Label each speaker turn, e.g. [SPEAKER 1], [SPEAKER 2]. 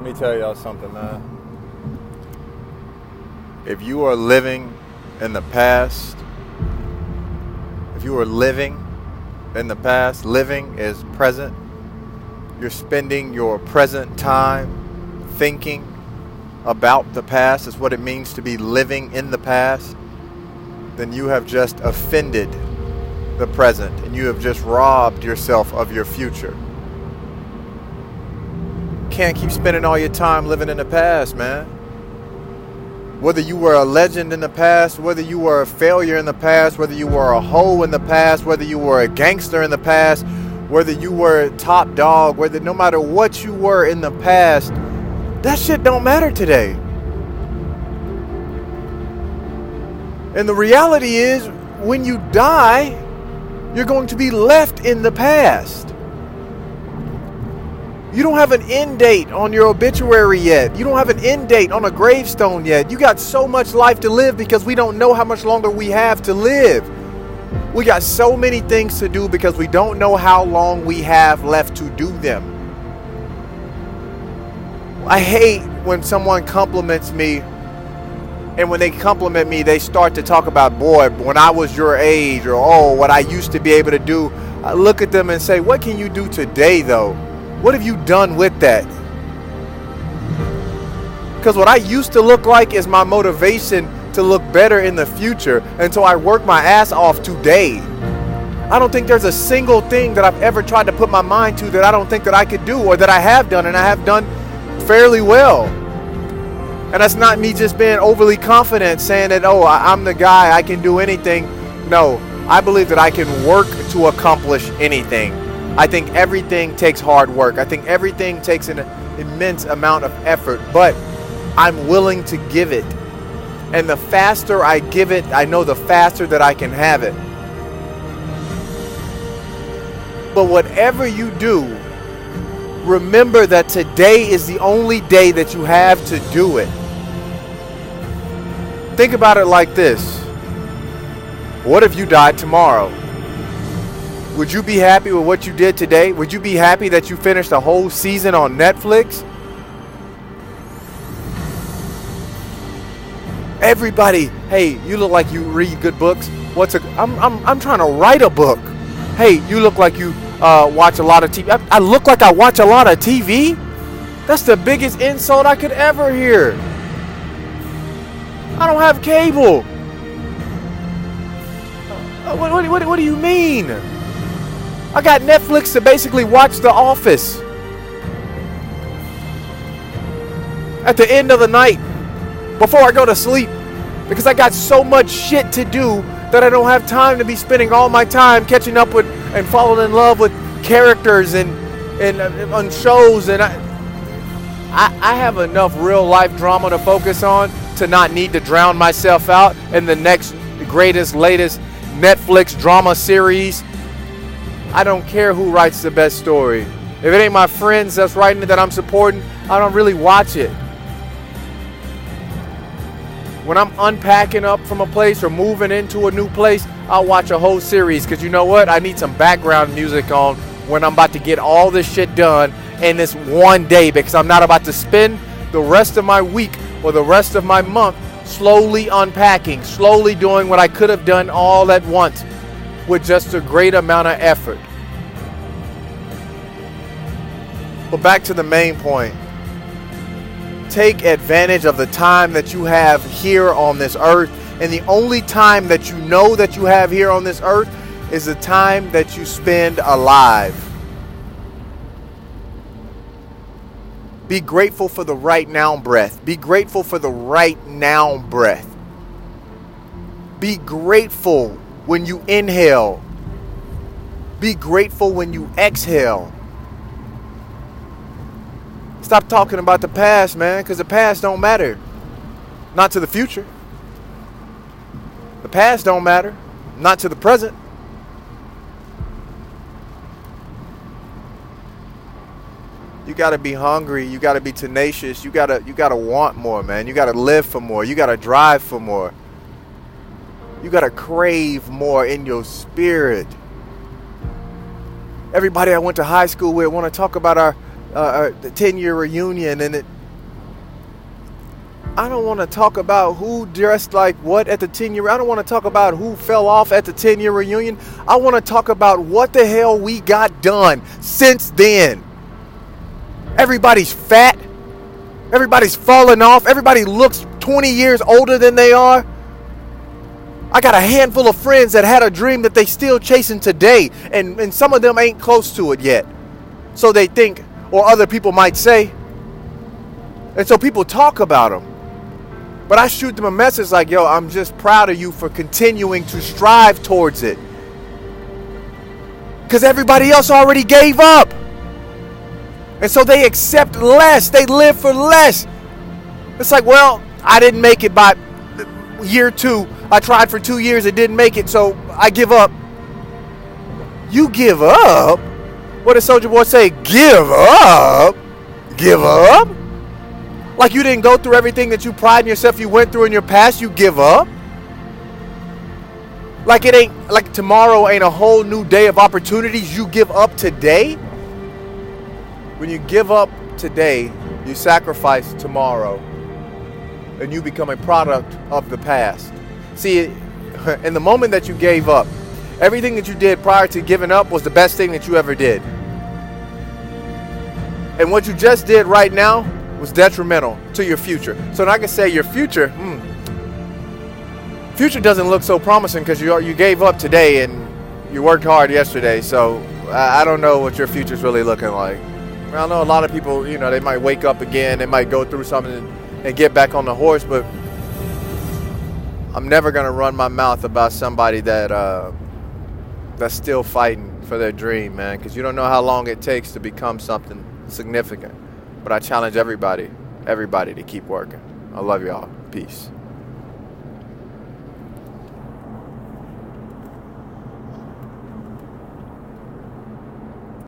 [SPEAKER 1] Let me tell y'all something, man. If you are living in the past, if you are living in the past, living is present, you're spending your present time thinking about the past, is what it means to be living in the past, then you have just offended the present and you have just robbed yourself of your future can't keep spending all your time living in the past, man. Whether you were a legend in the past, whether you were a failure in the past, whether you were a hoe in the past, whether you were a gangster in the past, whether you were top dog, whether no matter what you were in the past, that shit don't matter today. And the reality is, when you die, you're going to be left in the past. You don't have an end date on your obituary yet. You don't have an end date on a gravestone yet. You got so much life to live because we don't know how much longer we have to live. We got so many things to do because we don't know how long we have left to do them. I hate when someone compliments me and when they compliment me, they start to talk about, boy, when I was your age, or oh, what I used to be able to do. I look at them and say, what can you do today, though? What have you done with that? Because what I used to look like is my motivation to look better in the future until I work my ass off today. I don't think there's a single thing that I've ever tried to put my mind to that I don't think that I could do or that I have done and I have done fairly well. And that's not me just being overly confident saying that, oh, I'm the guy, I can do anything. No, I believe that I can work to accomplish anything. I think everything takes hard work. I think everything takes an immense amount of effort, but I'm willing to give it. And the faster I give it, I know the faster that I can have it. But whatever you do, remember that today is the only day that you have to do it. Think about it like this What if you died tomorrow? Would you be happy with what you did today? Would you be happy that you finished a whole season on Netflix? Everybody, hey, you look like you read good books. What's a? I'm I'm I'm trying to write a book. Hey, you look like you uh, watch a lot of TV. I, I look like I watch a lot of TV. That's the biggest insult I could ever hear. I don't have cable. Uh, what, what, what, what do you mean? I got Netflix to basically watch The Office. At the end of the night, before I go to sleep, because I got so much shit to do that I don't have time to be spending all my time catching up with and falling in love with characters and and uh, on shows and I, I I have enough real life drama to focus on to not need to drown myself out in the next greatest latest Netflix drama series I don't care who writes the best story. If it ain't my friends that's writing it that I'm supporting, I don't really watch it. When I'm unpacking up from a place or moving into a new place, I'll watch a whole series because you know what? I need some background music on when I'm about to get all this shit done in this one day because I'm not about to spend the rest of my week or the rest of my month slowly unpacking, slowly doing what I could have done all at once with just a great amount of effort. But back to the main point. Take advantage of the time that you have here on this earth. And the only time that you know that you have here on this earth is the time that you spend alive. Be grateful for the right now breath. Be grateful for the right now breath. Be grateful when you inhale. Be grateful when you exhale. Stop talking about the past, man, because the past don't matter. Not to the future. The past don't matter. Not to the present. You got to be hungry, you got to be tenacious, you got to you got to want more, man. You got to live for more. You got to drive for more. You got to crave more in your spirit. Everybody I went to high school with want to talk about our uh, the 10 year reunion, and it. I don't want to talk about who dressed like what at the 10 year. I don't want to talk about who fell off at the 10 year reunion. I want to talk about what the hell we got done since then. Everybody's fat. Everybody's falling off. Everybody looks 20 years older than they are. I got a handful of friends that had a dream that they still chasing today, and, and some of them ain't close to it yet. So they think, or other people might say. And so people talk about them. But I shoot them a message like, yo, I'm just proud of you for continuing to strive towards it. Because everybody else already gave up. And so they accept less, they live for less. It's like, well, I didn't make it by year two. I tried for two years, it didn't make it, so I give up. You give up? What did Soldier Boy say? Give up? Give up? Like you didn't go through everything that you pride in yourself you went through in your past, you give up? Like it ain't like tomorrow ain't a whole new day of opportunities you give up today? When you give up today, you sacrifice tomorrow and you become a product of the past. See, in the moment that you gave up, everything that you did prior to giving up was the best thing that you ever did. And what you just did right now was detrimental to your future. So I can say your future, hmm, future doesn't look so promising because you you gave up today and you worked hard yesterday. So I don't know what your future's really looking like. I know a lot of people, you know, they might wake up again, they might go through something and get back on the horse, but I'm never gonna run my mouth about somebody that uh, that's still fighting for their dream, man, because you don't know how long it takes to become something significant. But I challenge everybody, everybody to keep working. I love y'all. Peace.